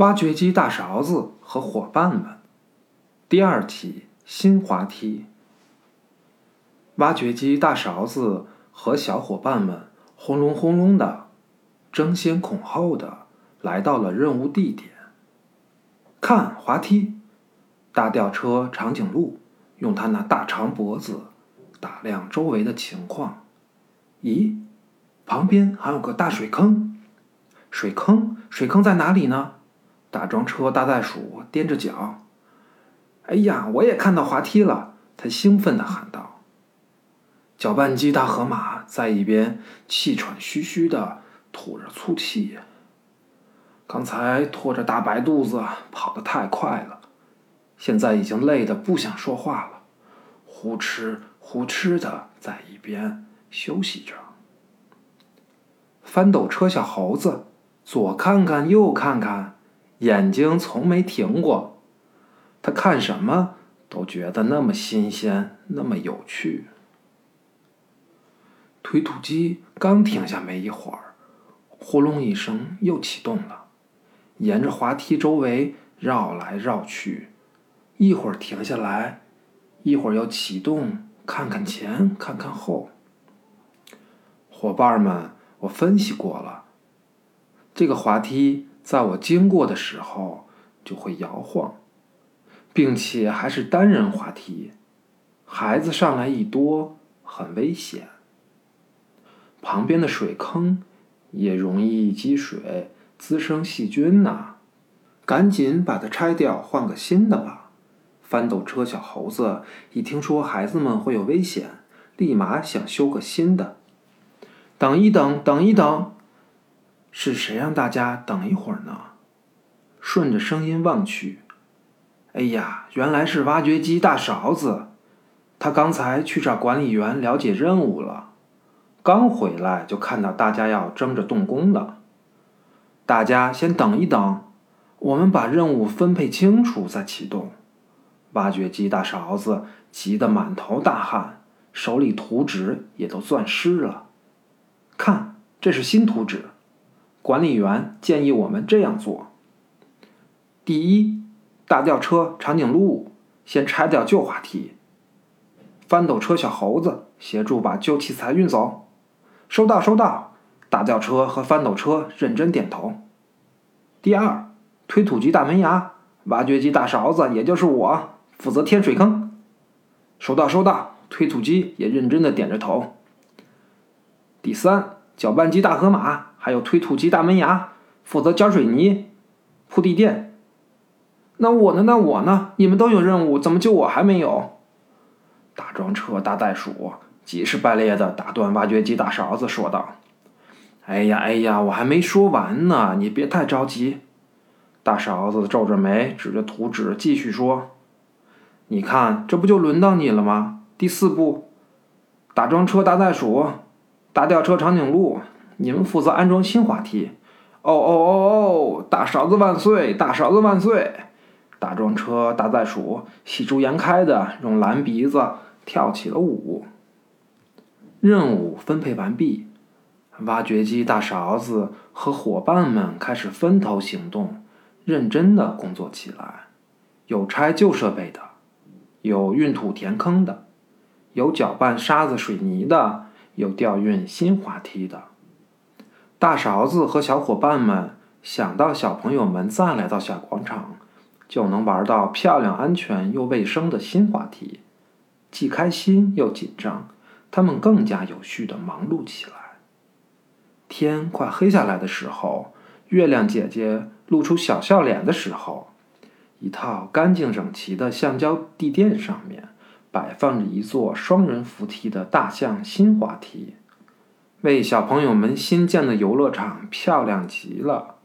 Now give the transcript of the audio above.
挖掘机大勺子和伙伴们，第二期新滑梯。挖掘机大勺子和小伙伴们轰隆轰隆的，争先恐后的来到了任务地点。看滑梯，大吊车长颈鹿用它那大长脖子打量周围的情况。咦，旁边还有个大水坑，水坑，水坑在哪里呢？大装车大袋鼠踮着脚。哎呀，我也看到滑梯了！他兴奋地喊道。搅拌机大河马在一边气喘吁吁地吐着粗气。刚才拖着大白肚子跑得太快了，现在已经累得不想说话了，呼哧呼哧的在一边休息着。翻斗车小猴子左看看右看看，眼睛从没停过。他看什么都觉得那么新鲜，那么有趣。推土机刚停下没一会儿，呼隆一声又启动了。沿着滑梯周围绕来绕去，一会儿停下来，一会儿又启动，看看前，看看后。伙伴们，我分析过了，这个滑梯在我经过的时候就会摇晃，并且还是单人滑梯，孩子上来一多很危险。旁边的水坑也容易积水。滋生细菌呐！赶紧把它拆掉，换个新的吧。翻斗车小猴子一听说孩子们会有危险，立马想修个新的。等一等，等一等，是谁让大家等一会儿呢？顺着声音望去，哎呀，原来是挖掘机大勺子。他刚才去找管理员了解任务了，刚回来就看到大家要争着动工了。大家先等一等，我们把任务分配清楚再启动。挖掘机大勺子急得满头大汗，手里图纸也都攥湿了。看，这是新图纸。管理员建议我们这样做：第一，大吊车长颈鹿先拆掉旧滑梯；翻斗车小猴子协助把旧器材运走。收到，收到。大吊车和翻斗车认真点头。第二，推土机大门牙、挖掘机大勺子，也就是我负责填水坑。收到，收到。推土机也认真的点着头。第三，搅拌机大河马还有推土机大门牙负责浇水泥、铺地垫。那我呢？那我呢？你们都有任务，怎么就我还没有？大装车大袋鼠急赤白咧的打断挖掘机大勺子，说道。哎呀哎呀，我还没说完呢，你别太着急。大勺子皱着眉，指着图纸继续说：“你看，这不就轮到你了吗？第四步，大装车大袋鼠、大吊车长颈鹿，你们负责安装新滑梯。”哦哦哦哦！大勺子万岁！大勺子万岁！大装车大袋鼠喜出颜开的用蓝鼻子跳起了舞。任务分配完毕。挖掘机大勺子和伙伴们开始分头行动，认真的工作起来。有拆旧设备的，有运土填坑的，有搅拌沙子水泥的，有调运新滑梯的。大勺子和小伙伴们想到小朋友们再来到小广场，就能玩到漂亮、安全又卫生的新滑梯，既开心又紧张，他们更加有序的忙碌起来。天快黑下来的时候，月亮姐姐露出小笑脸的时候，一套干净整齐的橡胶地垫上面摆放着一座双人扶梯的大象新滑梯，为小朋友们新建的游乐场漂亮极了。